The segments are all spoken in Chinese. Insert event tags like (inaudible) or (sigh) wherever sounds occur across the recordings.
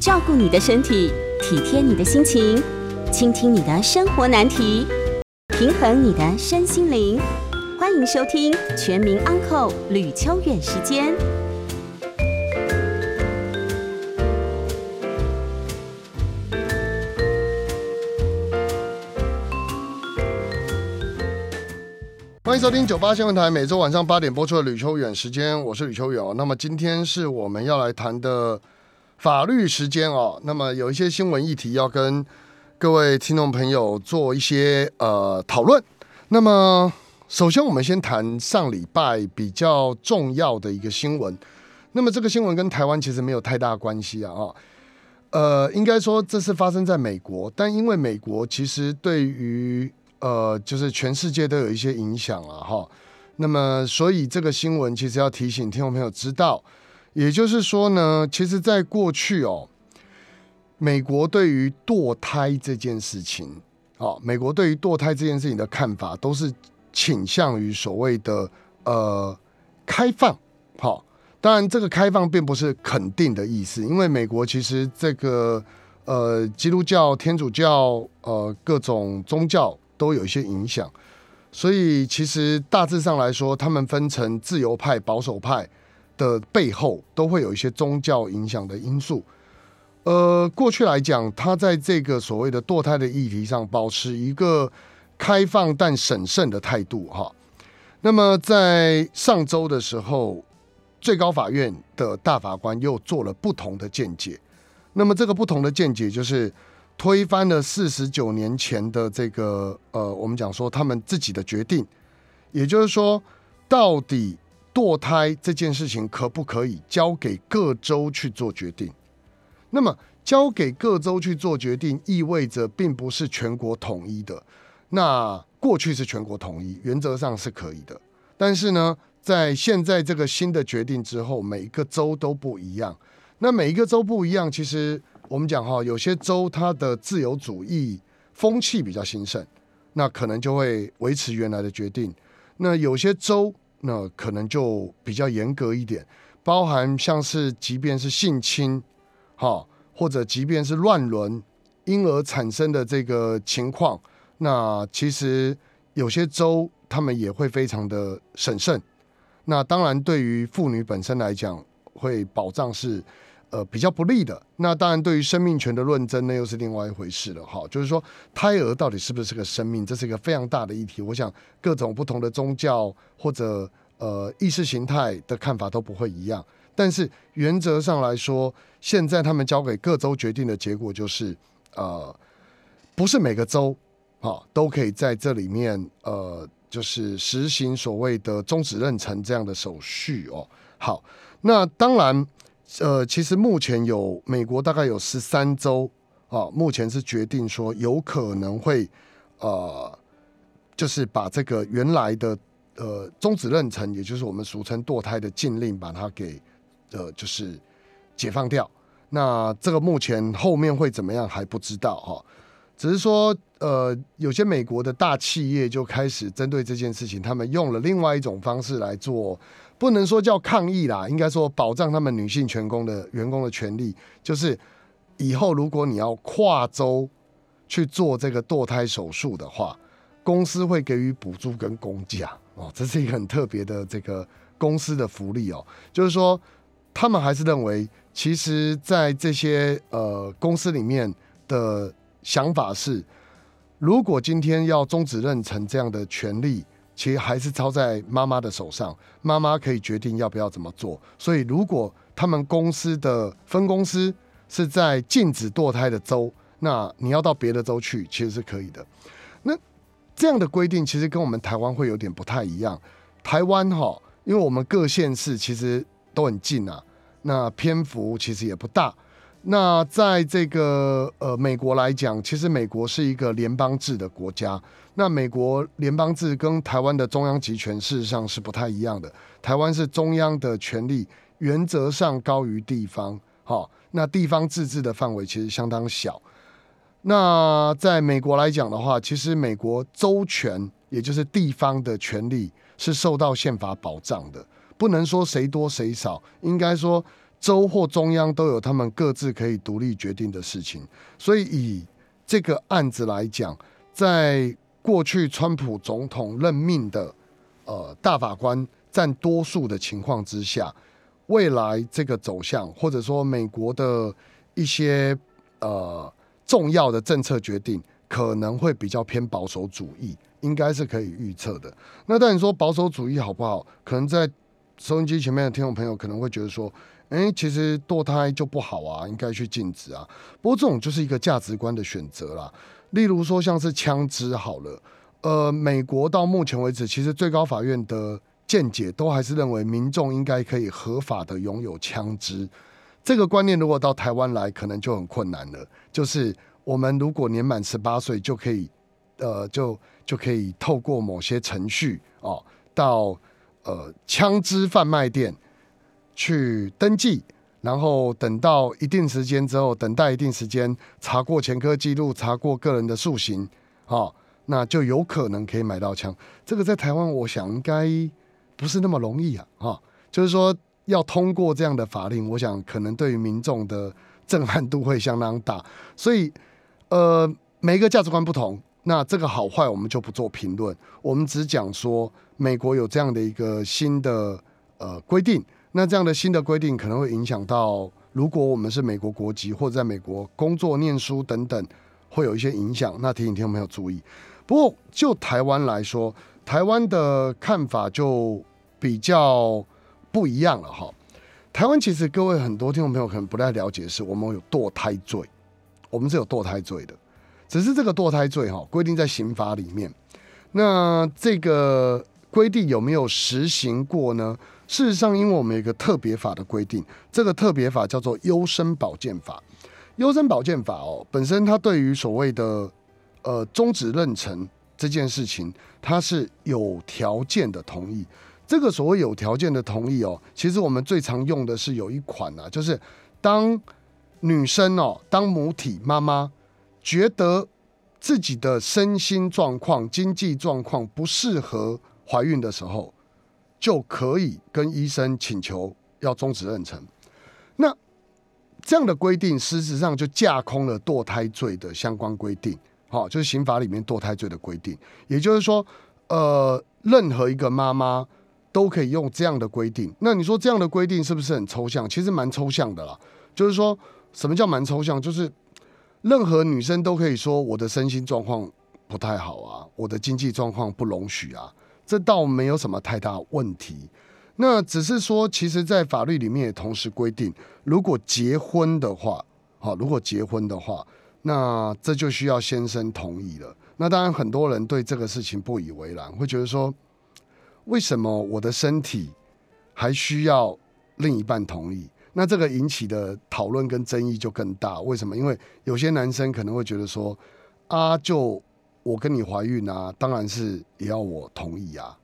照顾你的身体，体贴你的心情，倾听你的生活难题，平衡你的身心灵。欢迎收听《全民安扣吕秋远时间。欢迎收听九八新闻台每周晚上八点播出的吕秋远时间，我是吕秋远哦。那么今天是我们要来谈的法律时间哦。那么有一些新闻议题要跟各位听众朋友做一些呃讨论。那么首先我们先谈上礼拜比较重要的一个新闻。那么这个新闻跟台湾其实没有太大关系啊啊。呃，应该说这是发生在美国，但因为美国其实对于呃，就是全世界都有一些影响了哈。那么，所以这个新闻其实要提醒听众朋友知道，也就是说呢，其实在过去哦，美国对于堕胎这件事情，哦，美国对于堕胎这件事情的看法都是倾向于所谓的呃开放。好，当然这个开放并不是肯定的意思，因为美国其实这个呃基督教、天主教呃各种宗教。都有一些影响，所以其实大致上来说，他们分成自由派、保守派的背后，都会有一些宗教影响的因素。呃，过去来讲，他在这个所谓的堕胎的议题上，保持一个开放但审慎的态度。哈，那么在上周的时候，最高法院的大法官又做了不同的见解。那么这个不同的见解就是。推翻了四十九年前的这个呃，我们讲说他们自己的决定，也就是说，到底堕胎这件事情可不可以交给各州去做决定？那么交给各州去做决定，意味着并不是全国统一的。那过去是全国统一，原则上是可以的。但是呢，在现在这个新的决定之后，每一个州都不一样。那每一个州不一样，其实。我们讲哈，有些州它的自由主义风气比较兴盛，那可能就会维持原来的决定。那有些州那可能就比较严格一点，包含像是即便是性侵，哈，或者即便是乱伦，因而产生的这个情况，那其实有些州他们也会非常的审慎。那当然，对于妇女本身来讲，会保障是。呃，比较不利的，那当然对于生命权的论证，那又是另外一回事了。哈，就是说，胎儿到底是不是个生命，这是一个非常大的议题。我想，各种不同的宗教或者呃意识形态的看法都不会一样。但是原则上来说，现在他们交给各州决定的结果就是，呃，不是每个州啊都可以在这里面呃，就是实行所谓的终止妊娠这样的手续哦。好，那当然。呃，其实目前有美国大概有十三州啊，目前是决定说有可能会呃，就是把这个原来的呃终止妊娠，也就是我们俗称堕胎的禁令，把它给呃就是解放掉。那这个目前后面会怎么样还不知道哈，只是说呃有些美国的大企业就开始针对这件事情，他们用了另外一种方式来做。不能说叫抗议啦，应该说保障他们女性员工的员工的权利，就是以后如果你要跨州去做这个堕胎手术的话，公司会给予补助跟公假哦，这是一个很特别的这个公司的福利哦。就是说，他们还是认为，其实，在这些呃公司里面的想法是，如果今天要终止妊娠这样的权利。其实还是操在妈妈的手上，妈妈可以决定要不要怎么做。所以，如果他们公司的分公司是在禁止堕胎的州，那你要到别的州去，其实是可以的。那这样的规定其实跟我们台湾会有点不太一样。台湾哈，因为我们各县市其实都很近啊，那篇幅其实也不大。那在这个呃美国来讲，其实美国是一个联邦制的国家。那美国联邦制跟台湾的中央集权事实上是不太一样的。台湾是中央的权力原则上高于地方，好，那地方自治的范围其实相当小。那在美国来讲的话，其实美国州权也就是地方的权利是受到宪法保障的，不能说谁多谁少，应该说。州或中央都有他们各自可以独立决定的事情。所以以这个案子来讲，在过去川普总统任命的呃大法官占多数的情况之下，未来这个走向，或者说美国的一些呃重要的政策决定，可能会比较偏保守主义，应该是可以预测的。那但你说保守主义好不好？可能在收音机前面的听众朋友可能会觉得说，哎，其实堕胎就不好啊，应该去禁止啊。不过这种就是一个价值观的选择啦。例如说像是枪支好了，呃，美国到目前为止，其实最高法院的见解都还是认为民众应该可以合法的拥有枪支。这个观念如果到台湾来，可能就很困难了。就是我们如果年满十八岁就可以，呃，就就可以透过某些程序哦，到呃枪支贩卖店去登记。然后等到一定时间之后，等待一定时间，查过前科记录，查过个人的塑形，好，那就有可能可以买到枪。这个在台湾，我想应该不是那么容易啊，哈，就是说要通过这样的法令，我想可能对于民众的震撼度会相当大。所以，呃，每一个价值观不同，那这个好坏我们就不做评论，我们只讲说美国有这样的一个新的呃规定。那这样的新的规定可能会影响到，如果我们是美国国籍或者在美国工作、念书等等，会有一些影响。那提醒听众朋友注意。不过就台湾来说，台湾的看法就比较不一样了哈。台湾其实各位很多听众朋友可能不太了解的是，我们有堕胎罪，我们是有堕胎罪的，只是这个堕胎罪哈规定在刑法里面。那这个规定有没有实行过呢？事实上，因为我们有一个特别法的规定，这个特别法叫做优生保健法。优生保健法哦，本身它对于所谓的呃终止妊娠这件事情，它是有条件的同意。这个所谓有条件的同意哦，其实我们最常用的是有一款啊，就是当女生哦，当母体妈妈觉得自己的身心状况、经济状况不适合怀孕的时候。就可以跟医生请求要终止妊娠。那这样的规定，事实上就架空了堕胎罪的相关规定。好，就是刑法里面堕胎罪的规定。也就是说，呃，任何一个妈妈都可以用这样的规定。那你说这样的规定是不是很抽象？其实蛮抽象的啦。就是说什么叫蛮抽象？就是任何女生都可以说我的身心状况不太好啊，我的经济状况不容许啊。这倒没有什么太大问题，那只是说，其实，在法律里面也同时规定，如果结婚的话，好，如果结婚的话，那这就需要先生同意了。那当然，很多人对这个事情不以为然，会觉得说，为什么我的身体还需要另一半同意？那这个引起的讨论跟争议就更大。为什么？因为有些男生可能会觉得说，啊，就。我跟你怀孕啊，当然是也要我同意啊。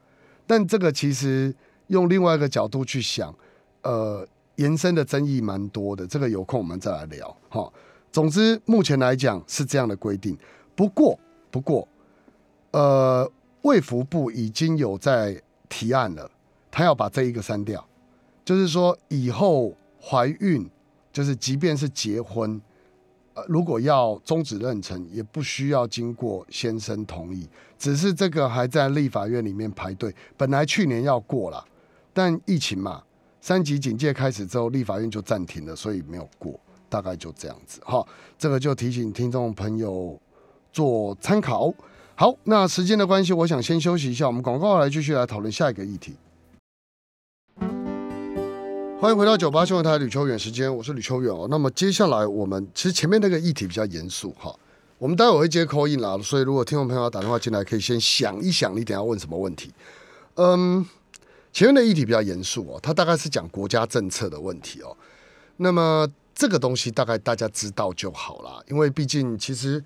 但这个其实用另外一个角度去想，呃，延伸的争议蛮多的。这个有空我们再来聊哈。总之，目前来讲是这样的规定。不过，不过，呃，卫福部已经有在提案了，他要把这一个删掉，就是说以后怀孕，就是即便是结婚。呃，如果要终止妊娠，也不需要经过先生同意，只是这个还在立法院里面排队。本来去年要过了，但疫情嘛，三级警戒开始之后，立法院就暂停了，所以没有过。大概就这样子哈，这个就提醒听众朋友做参考。好，那时间的关系，我想先休息一下，我们广告来继续来讨论下一个议题。欢迎回到九八新闻台吕秋远时间，我是吕秋远哦。那么接下来我们其实前面那个议题比较严肃哈，我们待会会接 call in 啦，所以如果听众朋友打电话进来，可以先想一想，你等下问什么问题。嗯，前面的议题比较严肃哦，它大概是讲国家政策的问题哦。那么这个东西大概大家知道就好了，因为毕竟其实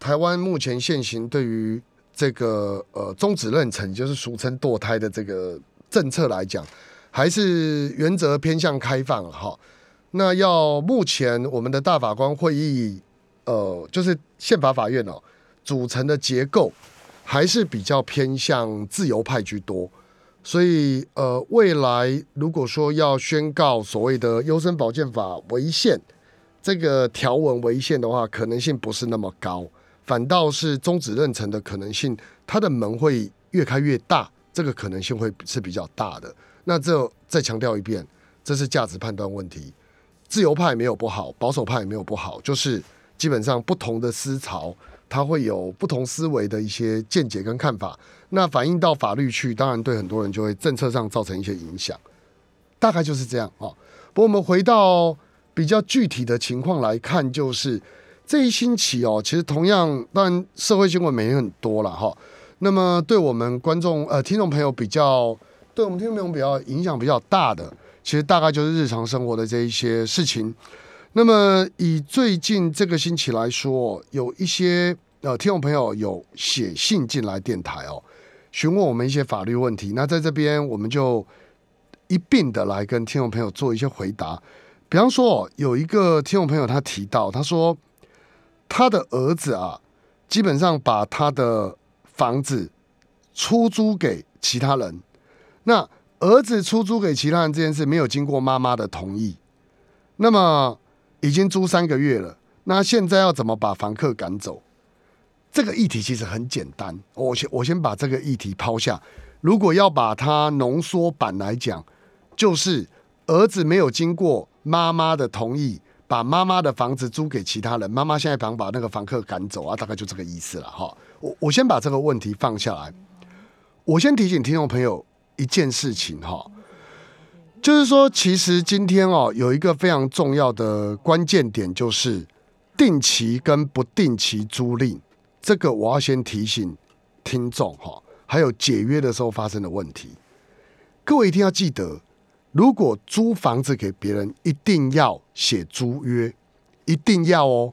台湾目前现行对于这个呃终止妊娠，就是俗称堕胎的这个政策来讲。还是原则偏向开放哈，那要目前我们的大法官会议，呃，就是宪法法院哦，组成的结构还是比较偏向自由派居多，所以呃，未来如果说要宣告所谓的优生保健法违宪，这个条文违宪的话，可能性不是那么高，反倒是终止妊娠的可能性，它的门会越开越大，这个可能性会是比较大的。那这再强调一遍，这是价值判断问题。自由派没有不好，保守派也没有不好，就是基本上不同的思潮，它会有不同思维的一些见解跟看法。那反映到法律去，当然对很多人就会政策上造成一些影响。大概就是这样啊。不过我们回到比较具体的情况来看，就是这一星期哦，其实同样，当然社会新闻每天很多了哈。那么对我们观众呃听众朋友比较，对我们听众朋友比较影响比较大的。其实大概就是日常生活的这一些事情。那么以最近这个星期来说，有一些呃听众朋友有写信进来电台哦，询问我们一些法律问题。那在这边我们就一并的来跟听众朋友做一些回答。比方说，有一个听众朋友他提到，他说他的儿子啊，基本上把他的房子出租给其他人。那儿子出租给其他人这件事没有经过妈妈的同意，那么已经租三个月了，那现在要怎么把房客赶走？这个议题其实很简单，我先我先把这个议题抛下。如果要把它浓缩版来讲，就是儿子没有经过妈妈的同意，把妈妈的房子租给其他人，妈妈现在想把那个房客赶走啊，大概就这个意思了哈。我我先把这个问题放下来，我先提醒听众朋友。一件事情哈，就是说，其实今天哦，有一个非常重要的关键点，就是定期跟不定期租赁。这个我要先提醒听众哈，还有解约的时候发生的问题。各位一定要记得，如果租房子给别人，一定要写租约，一定要哦，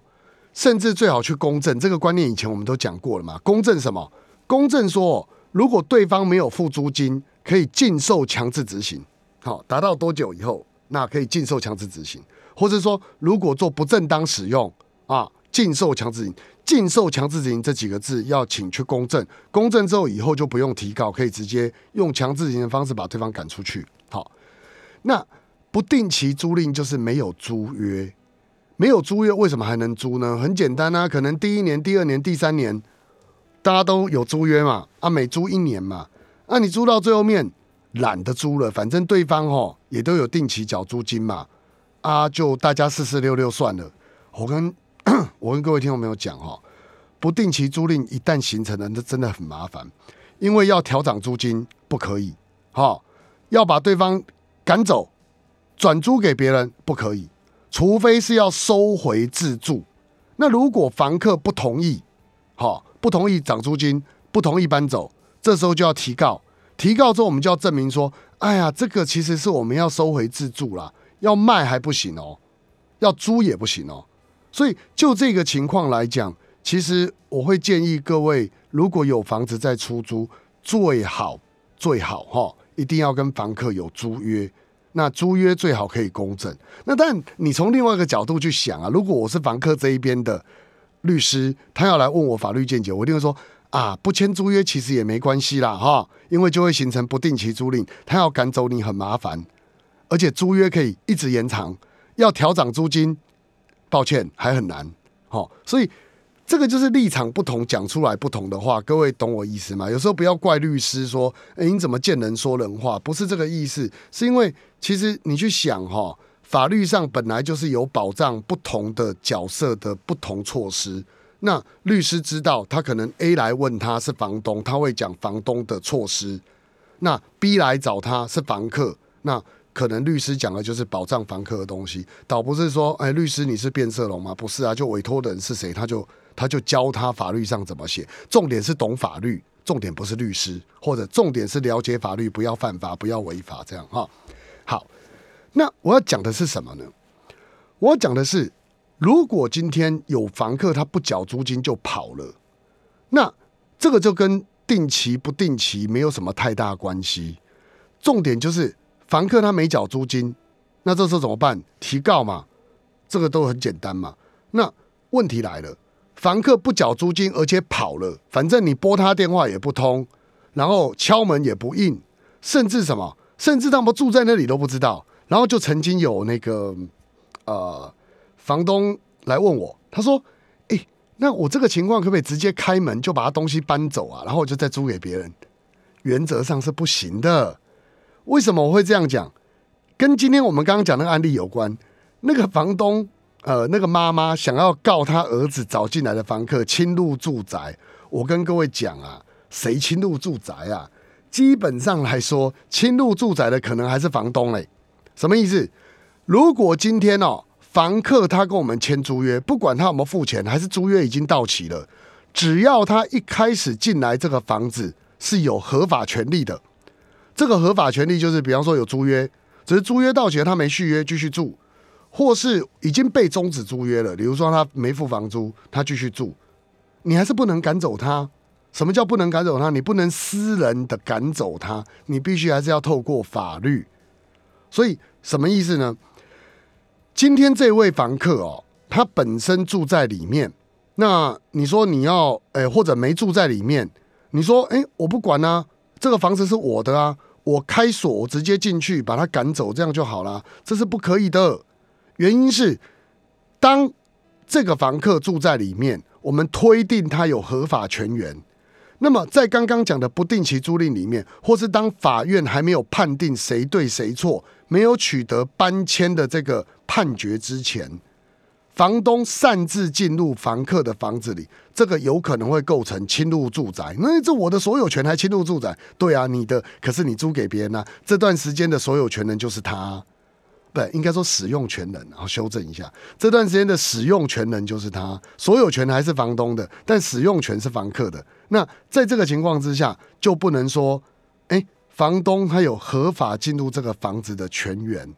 甚至最好去公证。这个观念以前我们都讲过了嘛？公证什么？公证说，如果对方没有付租金。可以禁售强制执行，好，达到多久以后，那可以禁售强制执行，或者说如果做不正当使用啊，禁售强制执行，禁售强制执行这几个字要请去公证，公证之后以后就不用提告，可以直接用强制执行的方式把对方赶出去。好，那不定期租赁就是没有租约，没有租约为什么还能租呢？很简单啊，可能第一年、第二年、第三年大家都有租约嘛，啊，每租一年嘛。那你租到最后面懒得租了，反正对方哦也都有定期缴租金嘛，啊，就大家四四六六算了。我跟 (coughs) 我跟各位听众朋友讲哈，不定期租赁一旦形成了，那真的很麻烦，因为要调涨租金不可以，哈，要把对方赶走转租给别人不可以，除非是要收回自住。那如果房客不同意，哈，不同意涨租金，不同意搬走。这时候就要提告，提告之后我们就要证明说，哎呀，这个其实是我们要收回自住啦，要卖还不行哦，要租也不行哦。所以就这个情况来讲，其实我会建议各位，如果有房子在出租，最好最好哈，一定要跟房客有租约。那租约最好可以公证。那但你从另外一个角度去想啊，如果我是房客这一边的律师，他要来问我法律见解，我一定会说。啊，不签租约其实也没关系啦，哈，因为就会形成不定期租赁，他要赶走你很麻烦，而且租约可以一直延长，要调涨租金，抱歉还很难，哈，所以这个就是立场不同，讲出来不同的话，各位懂我意思吗？有时候不要怪律师说，哎，你怎么见人说人话？不是这个意思，是因为其实你去想哈，法律上本来就是有保障不同的角色的不同措施。那律师知道，他可能 A 来问他是房东，他会讲房东的措施；那 B 来找他是房客，那可能律师讲的就是保障房客的东西，倒不是说，哎，律师你是变色龙吗？不是啊，就委托的人是谁，他就他就教他法律上怎么写。重点是懂法律，重点不是律师，或者重点是了解法律，不要犯法，不要违法，这样哈。好，那我要讲的是什么呢？我要讲的是。如果今天有房客他不缴租金就跑了，那这个就跟定期不定期没有什么太大关系。重点就是房客他没缴租金，那这时候怎么办？提告嘛，这个都很简单嘛。那问题来了，房客不缴租金而且跑了，反正你拨他电话也不通，然后敲门也不应，甚至什么，甚至他们住在那里都不知道。然后就曾经有那个呃房东来问我，他说：“哎，那我这个情况可不可以直接开门就把他东西搬走啊？然后我就再租给别人？”原则上是不行的。为什么我会这样讲？跟今天我们刚刚讲那个案例有关。那个房东呃，那个妈妈想要告他儿子找进来的房客侵入住宅。我跟各位讲啊，谁侵入住宅啊？基本上来说，侵入住宅的可能还是房东嘞。什么意思？如果今天哦，房客他跟我们签租约，不管他有没有付钱，还是租约已经到期了，只要他一开始进来这个房子是有合法权利的。这个合法权利就是，比方说有租约，只是租约到期了，他没续约继续住，或是已经被终止租约了。比如说他没付房租，他继续住，你还是不能赶走他。什么叫不能赶走他？你不能私人的赶走他，你必须还是要透过法律。所以什么意思呢？今天这位房客哦，他本身住在里面，那你说你要诶，或者没住在里面，你说诶，我不管啊，这个房子是我的啊，我开锁，我直接进去把他赶走，这样就好了，这是不可以的。原因是，当这个房客住在里面，我们推定他有合法权源。那么，在刚刚讲的不定期租赁里面，或是当法院还没有判定谁对谁错，没有取得搬迁的这个判决之前，房东擅自进入房客的房子里，这个有可能会构成侵入住宅。那这我的所有权还侵入住宅？对啊，你的可是你租给别人呢？这段时间的所有权人就是他。不，应该说使用权人，然后修正一下，这段时间的使用权人就是他，所有权还是房东的，但使用权是房客的。那在这个情况之下，就不能说，哎，房东他有合法进入这个房子的权源，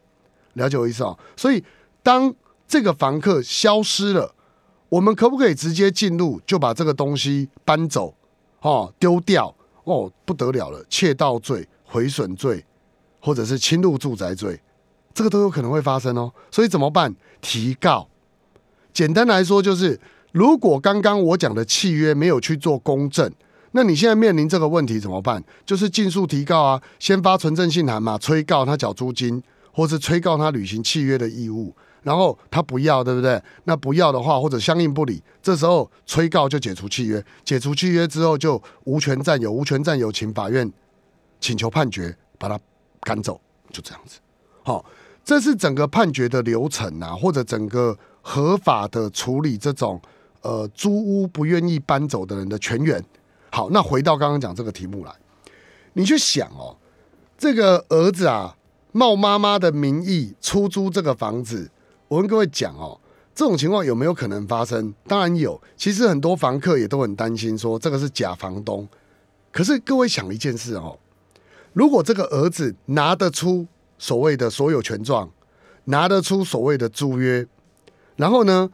了解我意思哦。所以，当这个房客消失了，我们可不可以直接进入，就把这个东西搬走，哦，丢掉，哦，不得了了，窃盗罪、毁损罪，或者是侵入住宅罪。这个都有可能会发生哦，所以怎么办？提告。简单来说就是，如果刚刚我讲的契约没有去做公证，那你现在面临这个问题怎么办？就是尽速提告啊，先发存证信函嘛，催告他缴租金，或是催告他履行契约的义务。然后他不要，对不对？那不要的话，或者相应不理，这时候催告就解除契约，解除契约之后就无权占有，无权占有，请法院请求判决把他赶走，就这样子。好。这是整个判决的流程啊，或者整个合法的处理这种呃租屋不愿意搬走的人的全员。好，那回到刚刚讲这个题目来，你去想哦，这个儿子啊冒妈妈的名义出租这个房子，我跟各位讲哦，这种情况有没有可能发生？当然有。其实很多房客也都很担心，说这个是假房东。可是各位想一件事哦，如果这个儿子拿得出。所谓的所有权状，拿得出所谓的租约，然后呢，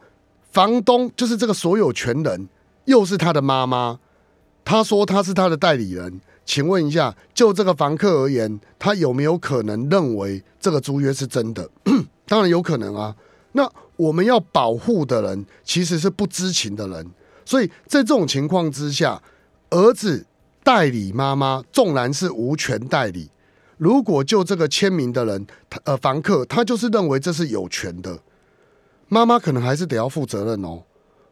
房东就是这个所有权人，又是他的妈妈，他说他是他的代理人，请问一下，就这个房客而言，他有没有可能认为这个租约是真的？(clears throat) 当然有可能啊。那我们要保护的人其实是不知情的人，所以在这种情况之下，儿子代理妈妈，纵然是无权代理。如果就这个签名的人，呃房客，他就是认为这是有权的，妈妈可能还是得要负责任哦。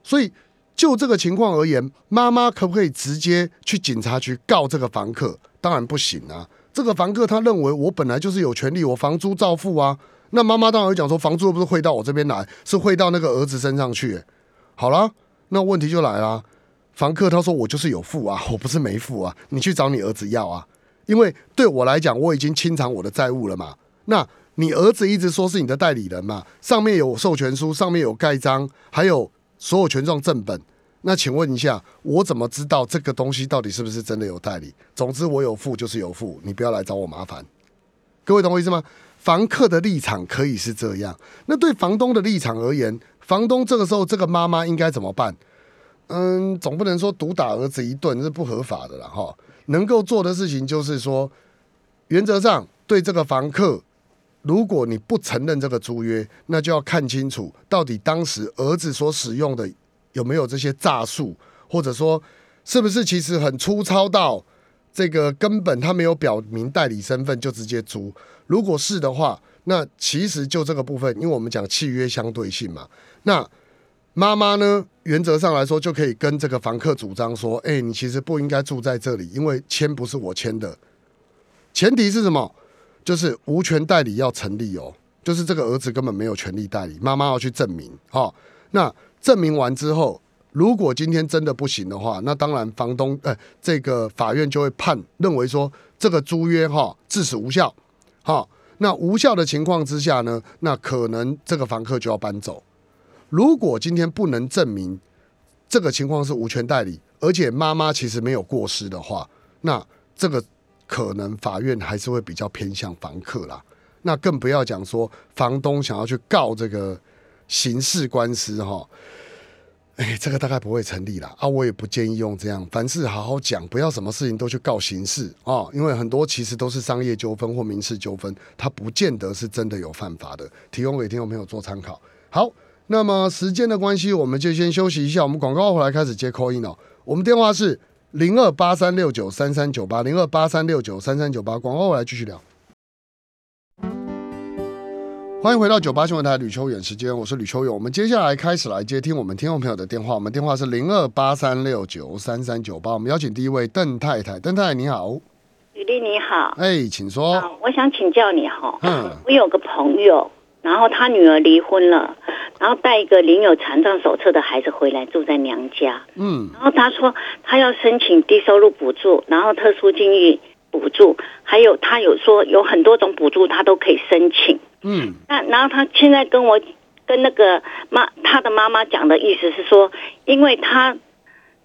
所以就这个情况而言，妈妈可不可以直接去警察局告这个房客？当然不行啊。这个房客他认为我本来就是有权利，我房租照付啊。那妈妈当然会讲说，房租又不是汇到我这边来，是汇到那个儿子身上去。好了，那问题就来了，房客他说我就是有付啊，我不是没付啊，你去找你儿子要啊。因为对我来讲，我已经清偿我的债务了嘛。那你儿子一直说是你的代理人嘛，上面有授权书，上面有盖章，还有所有权状正本。那请问一下，我怎么知道这个东西到底是不是真的有代理？总之我有付就是有付，你不要来找我麻烦。各位懂我意思吗？房客的立场可以是这样，那对房东的立场而言，房东这个时候这个妈妈应该怎么办？嗯，总不能说毒打儿子一顿是不合法的了哈。能够做的事情就是说，原则上对这个房客，如果你不承认这个租约，那就要看清楚到底当时儿子所使用的有没有这些诈术，或者说是不是其实很粗糙到这个根本他没有表明代理身份就直接租。如果是的话，那其实就这个部分，因为我们讲契约相对性嘛，那妈妈呢，原则上来说就可以跟这个房客主张说，哎，你其实不应该住在这里，因为签不是我签的。前提是什么？就是无权代理要成立哦，就是这个儿子根本没有权利代理，妈妈要去证明。好，那证明完之后。如果今天真的不行的话，那当然房东呃，这个法院就会判认为说这个租约哈至此无效，好，那无效的情况之下呢，那可能这个房客就要搬走。如果今天不能证明这个情况是无权代理，而且妈妈其实没有过失的话，那这个可能法院还是会比较偏向房客啦。那更不要讲说房东想要去告这个刑事官司哈。哎，这个大概不会成立了啊！我也不建议用这样，凡事好好讲，不要什么事情都去告刑事啊，因为很多其实都是商业纠纷或民事纠纷，它不见得是真的有犯法的。提供给听众朋友做参考。好，那么时间的关系，我们就先休息一下。我们广告回来开始接 call in 哦。我们电话是零二八三六九三三九八零二八三六九三三九八。广告我来继续聊。欢迎回到九八新闻台吕秋远时间，我是吕秋远。我们接下来开始来接听我们听众朋友的电话，我们电话是零二八三六九三三九八。我们邀请第一位邓太太，邓太太你好，雨丽你好，哎，请说。我想请教你哈，嗯，我有个朋友，然后他女儿离婚了，然后带一个领有残障手册的孩子回来住在娘家，嗯，然后他说他要申请低收入补助，然后特殊境遇补助，还有他有说有很多种补助他都可以申请。嗯，那然后他现在跟我跟那个妈他的妈妈讲的意思是说，因为他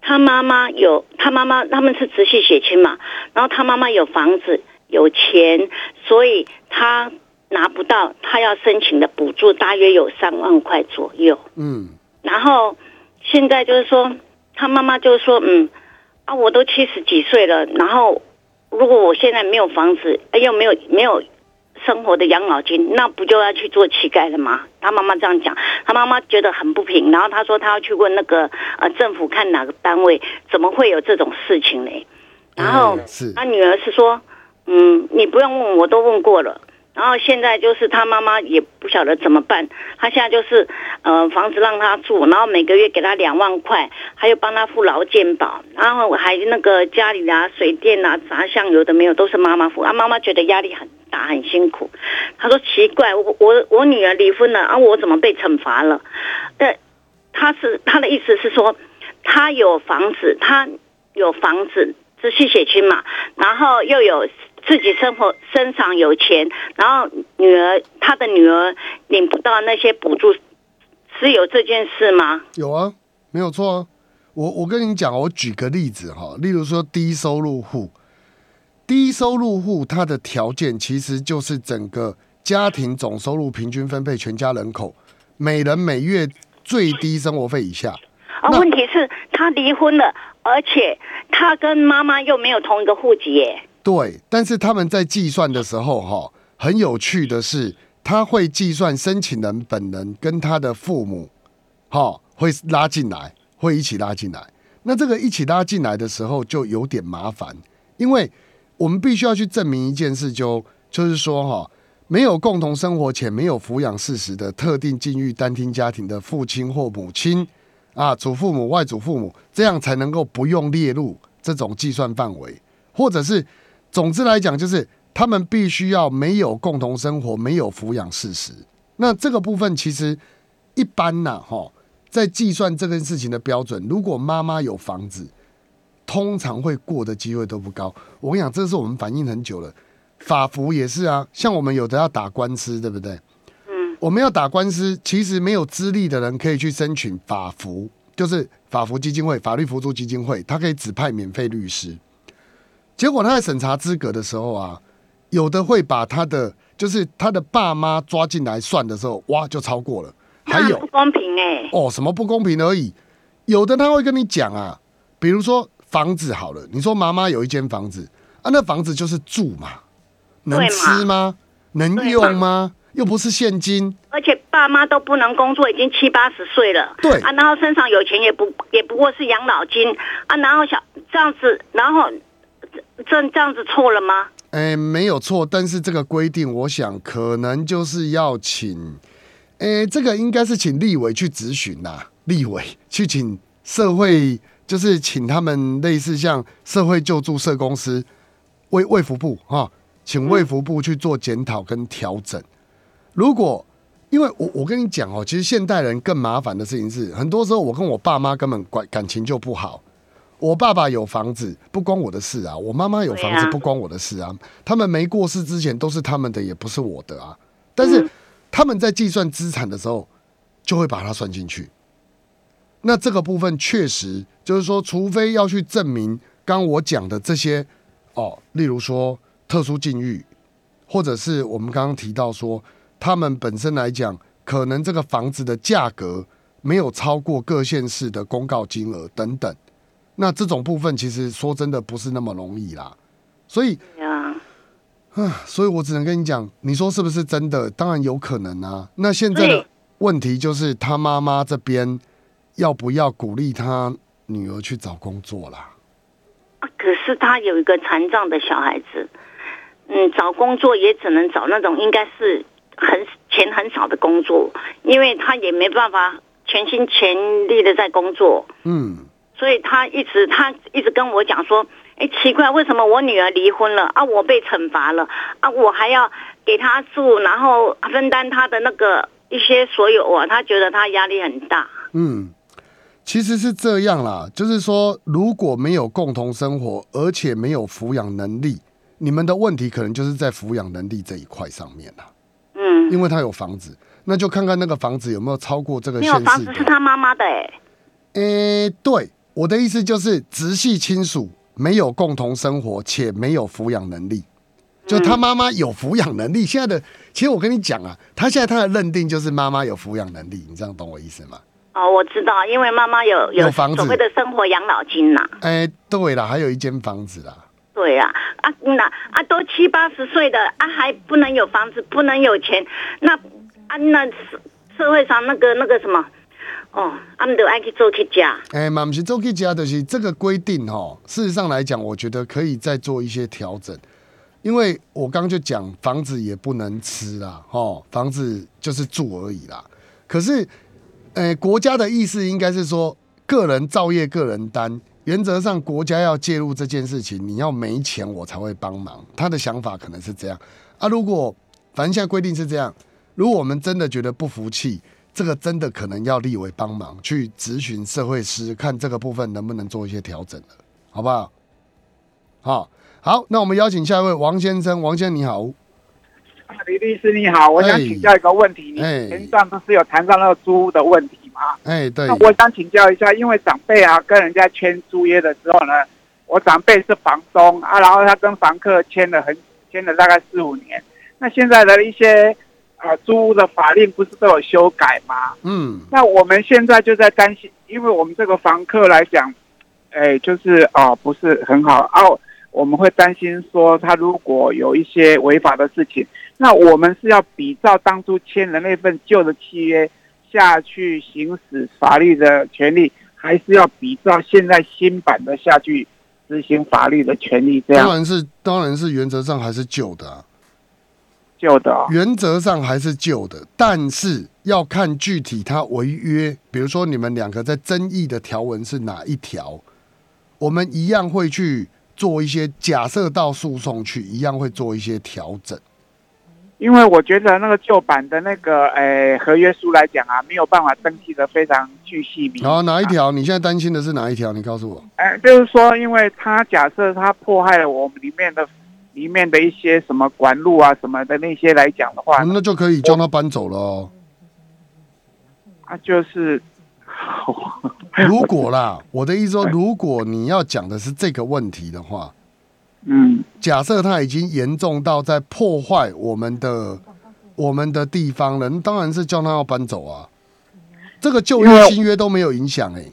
他妈妈有他妈妈他们是直系血亲嘛，然后他妈妈有房子有钱，所以他拿不到他要申请的补助，大约有三万块左右。嗯，然后现在就是说他妈妈就是说，嗯啊，我都七十几岁了，然后如果我现在没有房子，又没有没有。生活的养老金，那不就要去做乞丐了吗？他妈妈这样讲，他妈妈觉得很不平，然后他说他要去问那个呃政府看哪个单位怎么会有这种事情呢？然后他女儿是说，嗯，你不用问，我都问过了。然后现在就是他妈妈也不晓得怎么办，他现在就是呃房子让他住，然后每个月给他两万块，还有帮他付劳健保，然后还那个家里啊水电啊杂项有的没有都是妈妈付，啊妈妈觉得压力很大很辛苦，他说奇怪我我我女儿离婚了啊我怎么被惩罚了？呃他是他的意思是说他有房子他有房子是系血亲嘛，然后又有。自己生活身上有钱，然后女儿他的女儿领不到那些补助，是有这件事吗？有啊，没有错啊。我我跟你讲，我举个例子哈，例如说低收入户，低收入户他的条件其实就是整个家庭总收入平均分配全家人口，每人每月最低生活费以下。啊，问题是他离婚了，而且他跟妈妈又没有同一个户籍耶。对，但是他们在计算的时候，哈，很有趣的是，他会计算申请人本人跟他的父母，哈，会拉进来，会一起拉进来。那这个一起拉进来的时候，就有点麻烦，因为我们必须要去证明一件事，就就是说，哈，没有共同生活且没有抚养事实的特定境遇单亲家庭的父亲或母亲，啊，祖父母、外祖父母，这样才能够不用列入这种计算范围，或者是。总之来讲，就是他们必须要没有共同生活，没有抚养事实。那这个部分其实一般呐，哈，在计算这件事情的标准，如果妈妈有房子，通常会过的机会都不高。我跟你讲，这是我们反映很久了。法服也是啊，像我们有的要打官司，对不对？嗯，我们要打官司，其实没有资历的人可以去申请法服，就是法服基金会、法律辅助基金会，他可以指派免费律师。结果他在审查资格的时候啊，有的会把他的就是他的爸妈抓进来算的时候，哇，就超过了。还有不公平哎！哦，什么不公平而已？有的他会跟你讲啊，比如说房子好了，你说妈妈有一间房子啊，那房子就是住嘛，能吃吗？能用吗？又不是现金。而且爸妈都不能工作，已经七八十岁了。对啊，然后身上有钱也不也不过是养老金啊，然后小这样子，然后。这这样子错了吗？哎，没有错，但是这个规定，我想可能就是要请，哎，这个应该是请立委去咨询呐，立委去请社会，就是请他们类似像社会救助社公司、卫卫福部哈，请卫福部去做检讨跟调整。如果因为我我跟你讲哦，其实现代人更麻烦的事情是，很多时候我跟我爸妈根本关感情就不好。我爸爸有房子，不关我的事啊；我妈妈有房子，不关我的事啊。他们没过世之前都是他们的，也不是我的啊。但是他们在计算资产的时候，就会把它算进去。那这个部分确实就是说，除非要去证明刚我讲的这些哦，例如说特殊境遇，或者是我们刚刚提到说，他们本身来讲，可能这个房子的价格没有超过各县市的公告金额等等。那这种部分其实说真的不是那么容易啦，所以啊，啊，所以我只能跟你讲，你说是不是真的？当然有可能啊。那现在的问题就是他妈妈这边要不要鼓励他女儿去找工作啦？啊，可是他有一个残障的小孩子，嗯，找工作也只能找那种应该是很钱很少的工作，因为他也没办法全心全力的在工作，嗯。所以他一直他一直跟我讲说，哎，奇怪，为什么我女儿离婚了啊？我被惩罚了啊？我还要给他住，然后分担他的那个一些所有啊？他觉得他压力很大。嗯，其实是这样啦，就是说，如果没有共同生活，而且没有抚养能力，你们的问题可能就是在抚养能力这一块上面啦。嗯，因为他有房子，那就看看那个房子有没有超过这个。没有房子是他妈妈的哎。诶，对。我的意思就是，直系亲属没有共同生活且没有抚养能力，就他妈妈有抚养能力。现在的，其实我跟你讲啊，他现在他的认定就是妈妈有抚养能力，你这样懂我意思吗？哦，我知道，因为妈妈有有房子，所谓的生活养老金呐。哎，对了，还有一间房子啦。对呀，啊那啊都七八十岁的啊还不能有房子，不能有钱，那啊那社会上那个那个什么。哦，阿们都爱去做去家。哎，嘛不是做去家，就是这个规定哈。事实上来讲，我觉得可以再做一些调整，因为我刚就讲房子也不能吃啦，哈，房子就是住而已啦。可是，哎，国家的意思应该是说，个人造业个人担，原则上国家要介入这件事情，你要没钱我才会帮忙。他的想法可能是这样啊。如果反正现在规定是这样，如果我们真的觉得不服气。这个真的可能要立委帮忙去咨询社会师，看这个部分能不能做一些调整了，好不好？好，好，那我们邀请下一位王先生，王先生你好，李律师你好，我想请教一个问题，你前段不是有谈到那个租屋的问题吗？哎，对，那我想请教一下，因为长辈啊跟人家签租约的时候呢，我长辈是房东啊，然后他跟房客签了很签了大概四五年，那现在的一些。啊，租屋的法令不是都有修改吗？嗯，那我们现在就在担心，因为我们这个房客来讲，哎，就是哦，不是很好哦，我们会担心说，他如果有一些违法的事情，那我们是要比照当初签的那份旧的契约下去行使法律的权利，还是要比照现在新版的下去执行法律的权利？这样当然是，当然是原则上还是旧的。旧的，原则上还是旧的，但是要看具体他违约，比如说你们两个在争议的条文是哪一条，我们一样会去做一些假设到诉讼去，一样会做一些调整。因为我觉得那个旧版的那个诶合约书来讲啊，没有办法登记的非常具细明。然后哪一条？你现在担心的是哪一条？你告诉我。哎，就是说，因为他假设他迫害了我们里面的。里面的一些什么管路啊什么的那些来讲的话，那就可以叫他搬走了哦。啊，就是 (laughs) 如果啦，我的意思说，如果你要讲的是这个问题的话，嗯，假设他已经严重到在破坏我们的我们的地方了，当然是叫他要搬走啊。这个旧约新约都没有影响哎，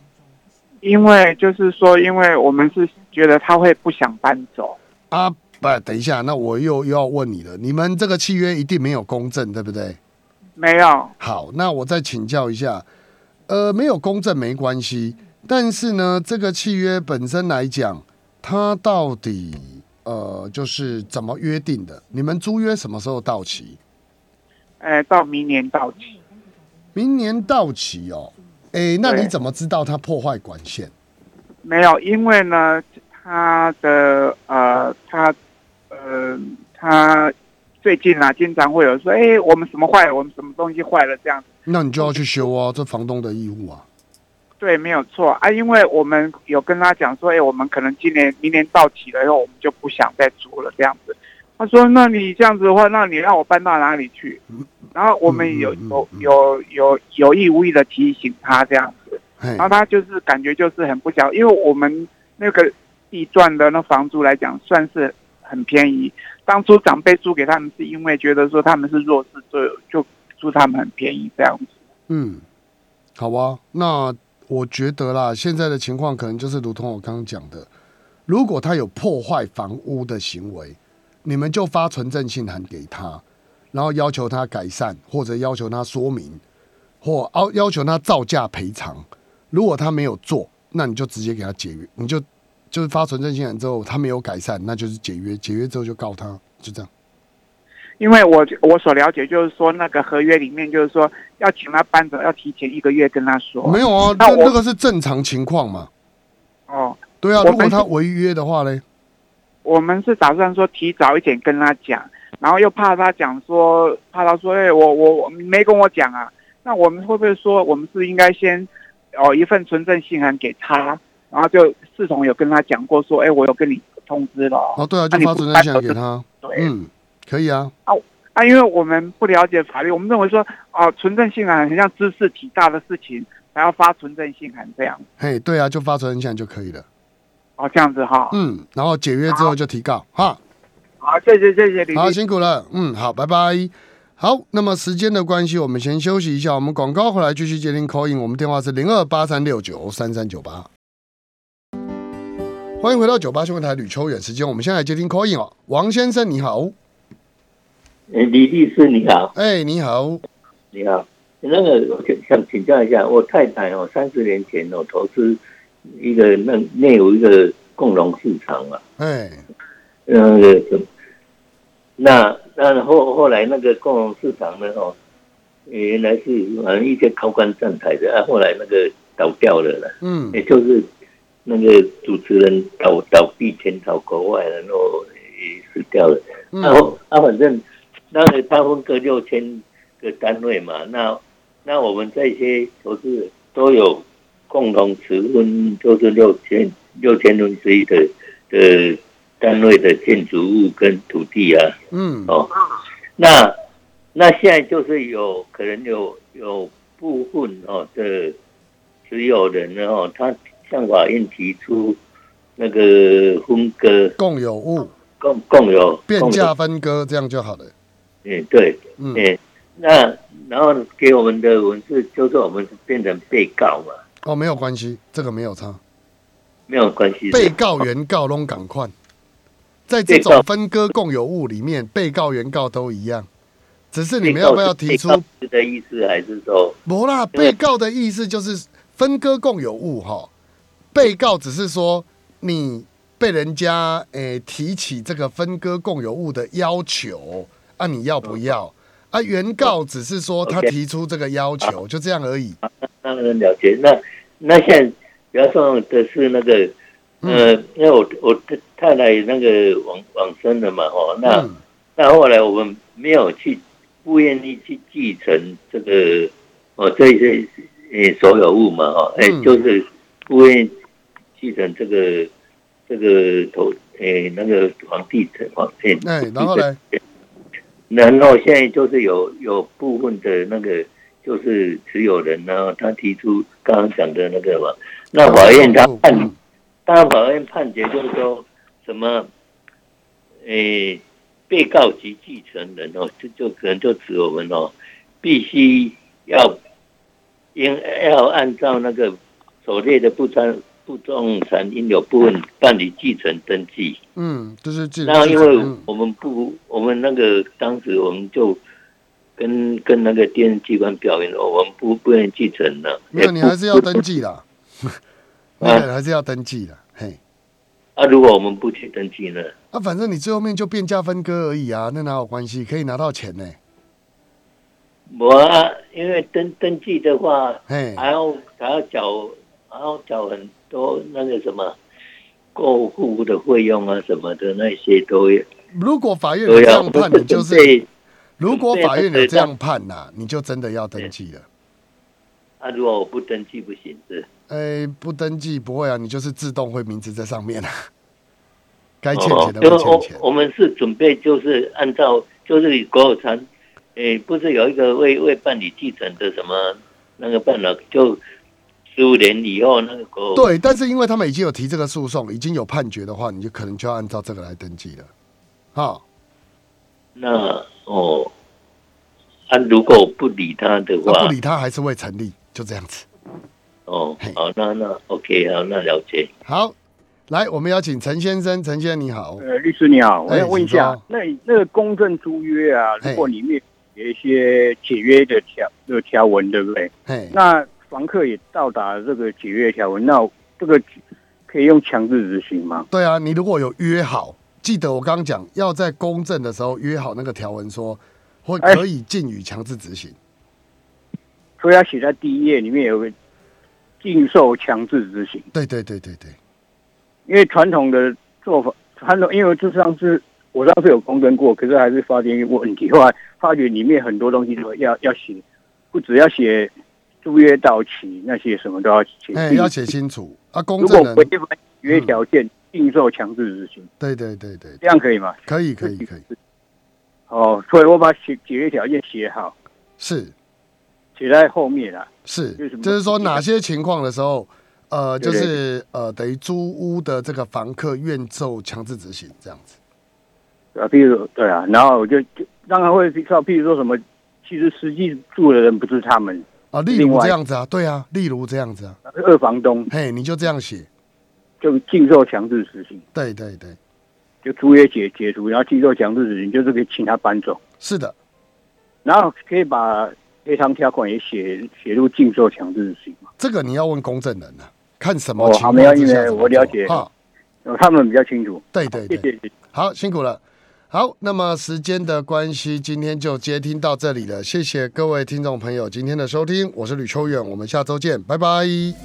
因为就是说，因为我们是觉得他会不想搬走啊。不，等一下，那我又又要问你了。你们这个契约一定没有公证，对不对？没有。好，那我再请教一下。呃，没有公证没关系，但是呢，这个契约本身来讲，它到底呃，就是怎么约定的？你们租约什么时候到期？哎，到明年到期。明年到期哦。哎，那你怎么知道他破坏管线？没有，因为呢，他的呃，他呃，他最近啊，经常会有说，哎，我们什么坏了，我们什么东西坏了这样子。那你就要去修啊，这房东的义务啊。对，没有错啊，因为我们有跟他讲说，哎，我们可能今年、明年到期了以后，我们就不想再租了这样子。他说，那你这样子的话，那你让我搬到哪里去？然后我们有有有有有意无意的提醒他这样子，然后他就是感觉就是很不想，因为我们那个地段的那房租来讲算是很便宜，当初长辈租给他们是因为觉得说他们是弱势，就就租他们很便宜这样子。嗯，好吧，那。我觉得啦，现在的情况可能就是如同我刚刚讲的，如果他有破坏房屋的行为，你们就发存证信函给他，然后要求他改善，或者要求他说明，或要要求他造价赔偿。如果他没有做，那你就直接给他解约，你就就是发存证信函之后，他没有改善，那就是解约，解约之后就告他，就这样。因为我我所了解就是说，那个合约里面就是说，要请他搬走，要提前一个月跟他说。没有啊，那那个是正常情况嘛。哦，对啊，如果他违约的话呢？我们是打算说提早一点跟他讲，然后又怕他讲说，怕他说，哎，我我我没跟我讲啊。那我们会不会说，我们是应该先哦一份存证信函给他，然后就视同有跟他讲过说，哎，我有跟你通知了。哦，对啊，就发存证信函给他。对，嗯。可以啊，啊啊！因为我们不了解法律，我们认为说，哦，存证信函很像知识体大的事情，还要发存证信函这样。嘿，对啊，就发存证信函就可以了。哦，这样子哈。嗯，然后解约之后就提告哈。好，谢谢谢谢李。好，辛苦了。嗯，好，拜拜。好，那么时间的关系，我们先休息一下。我们广告回来继续接听 call in，我们电话是零二八三六九三三九八。欢迎回到九八新闻台吕秋远时间，我们现在接听 call in 哦，王先生你好。哎，李律师你好。哎，你好，你好。那个，我想请教一下，我太太哦，三十年前哦，投资一个那那有一个共荣市场嘛。哎。那个，那那后后来那个共荣市场呢？哦，原来是好像一些高官站台的，啊，后来那个倒掉了啦。嗯。也就是那个主持人倒倒闭，潜逃国外，然后也死掉了。然后啊，反正。那个他分割六千个单位嘛，那那我们这些都是都有共同持分，就是六千六千分之一的的单位的建筑物跟土地啊。嗯。哦，那那现在就是有可能有有部分哦的持有人呢哦，他向法院提出那个分割。共有物，共共有变价分割，这样就好了。嗯，对，嗯，那然后给我们的文字就是我们变成被告嘛？哦，没有关系，这个没有差，没有关系。被告、原告拢赶快，在这种分割共有物里面，被告、原告都一样，只是你们要不要提出的意思，还是说？不啦，被告的意思就是分割共有物哈，被告只是说你被人家诶提起这个分割共有物的要求。啊，你要不要？啊，原告只是说他提出这个要求，就这样而已。当然了解。那那现在比方说的是那个，呃，因为我我太太那个往往生了嘛，哦，那那后来我们没有去，不愿意去继承这个哦这些呃所有物嘛，哦，哎，就是不愿意继承这个这个头诶那个皇帝的皇帝。哎，然后呢？然后现在就是有有部分的那个就是持有人呢，他提出刚刚讲的那个嘛，那法院他判，当法院判决就是说什么，诶，被告及继承人哦，就就可能就指我们哦，必须要应要按照那个所列的不参。不动产应有部分办理继承登记。嗯，就是继。那因为我们不，我们那个当时我们就跟跟那个电视机关表明了，我们不不愿意继承的。没有，你还是要登记的。(laughs) 啊，还是要登记的。嘿。啊，如果我们不去登记呢？啊，反正你最后面就变价分割而已啊，那哪有关系？可以拿到钱呢。我啊，因为登登记的话，还要还要缴，还要缴很多那个什么过户的费用啊什么的那些都有。如果法院有这样判，你就是 (laughs) 如果法院有这样判呐，你就真的要登记了。啊如果我不登记不行是？哎，不登记不会啊，你就是自动会名字在上面啊。(laughs) 该欠钱的会欠钱。我们是准备就是按照就是国有产，哎，不是有一个未未办理继承的什么那个办了，就十五年以后那个国对，但是因为他们已经有提这个诉讼，已经有判决的话，你就可能就要按照这个来登记了。好，那哦，他如果不理他的话，不理他还是会成立，就这样子。哦，好，那那 OK，好，那了解。好，来，我们邀请陈先生，陈先生你好。呃，律师你好，我要问一下，那那个公证租约啊，如果里面有一些解约的条的条文，对不对？那房客也到达这个解约条文，那这个可以用强制执行吗？对啊，你如果有约好。记得我刚刚讲，要在公证的时候约好那个条文，说会可以禁予强制执行。所以要写在第一页里面有个禁售强制执行。对对对对对。因为传统的做法，传统因为这上次我上次有公证过，可是还是发现一个问题，后来发觉里面很多东西都要要写，不只要写租约到期那些什么都要写，哎，要写清楚啊。公证人约条件。禁售强制执行，对对对对，这样可以吗？可以可以可以。哦，所以我把解解约条件写好，是写在后面啊。是，就是说哪些情况的时候，呃，就是呃，等于租屋的这个房客愿受强制执行这样子。啊，比如对啊，然后我就就当然会说，譬如说什么，其实实际住的人不是他们啊，例如这样子啊，对啊，例如这样子啊，二房东，嘿，你就这样写。就禁售强制执行，对对对，就租约解解除，然后禁售强制执行，就是可以请他搬走。是的，然后可以把赔偿条款也写写入禁售强制执行这个你要问公证人了，看什么情况之下我了解哈，他们比较清楚。对 (laughs) 对对，好辛苦了。好，那么时间的关系，今天就接听到这里了。谢谢各位听众朋友今天的收听，我是吕秋远，我们下周见，拜拜。